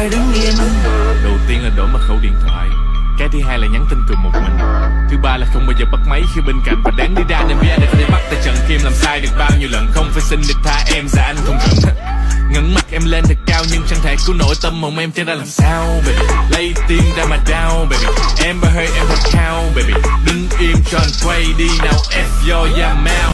ai đứng yên Đầu tiên là đổi mật khẩu điện thoại. Cái thứ hai là nhắn tin từ một mình. Thứ ba là không bao giờ bắt máy khi bên cạnh. Và đáng đi ra nên biết để bắt tay trận khi em làm sai được bao nhiêu lần. Không phải xin được tha em ra anh không cần. Ngẩng mặt em lên thật cao nhưng chẳng thể cứu nổi tâm hồn em. Trên ra làm sao, baby? Lấy tim ra mà đau, baby. Em và hơi em thật cao baby. Đứng im cho anh quay đi nào, F your yeah mouth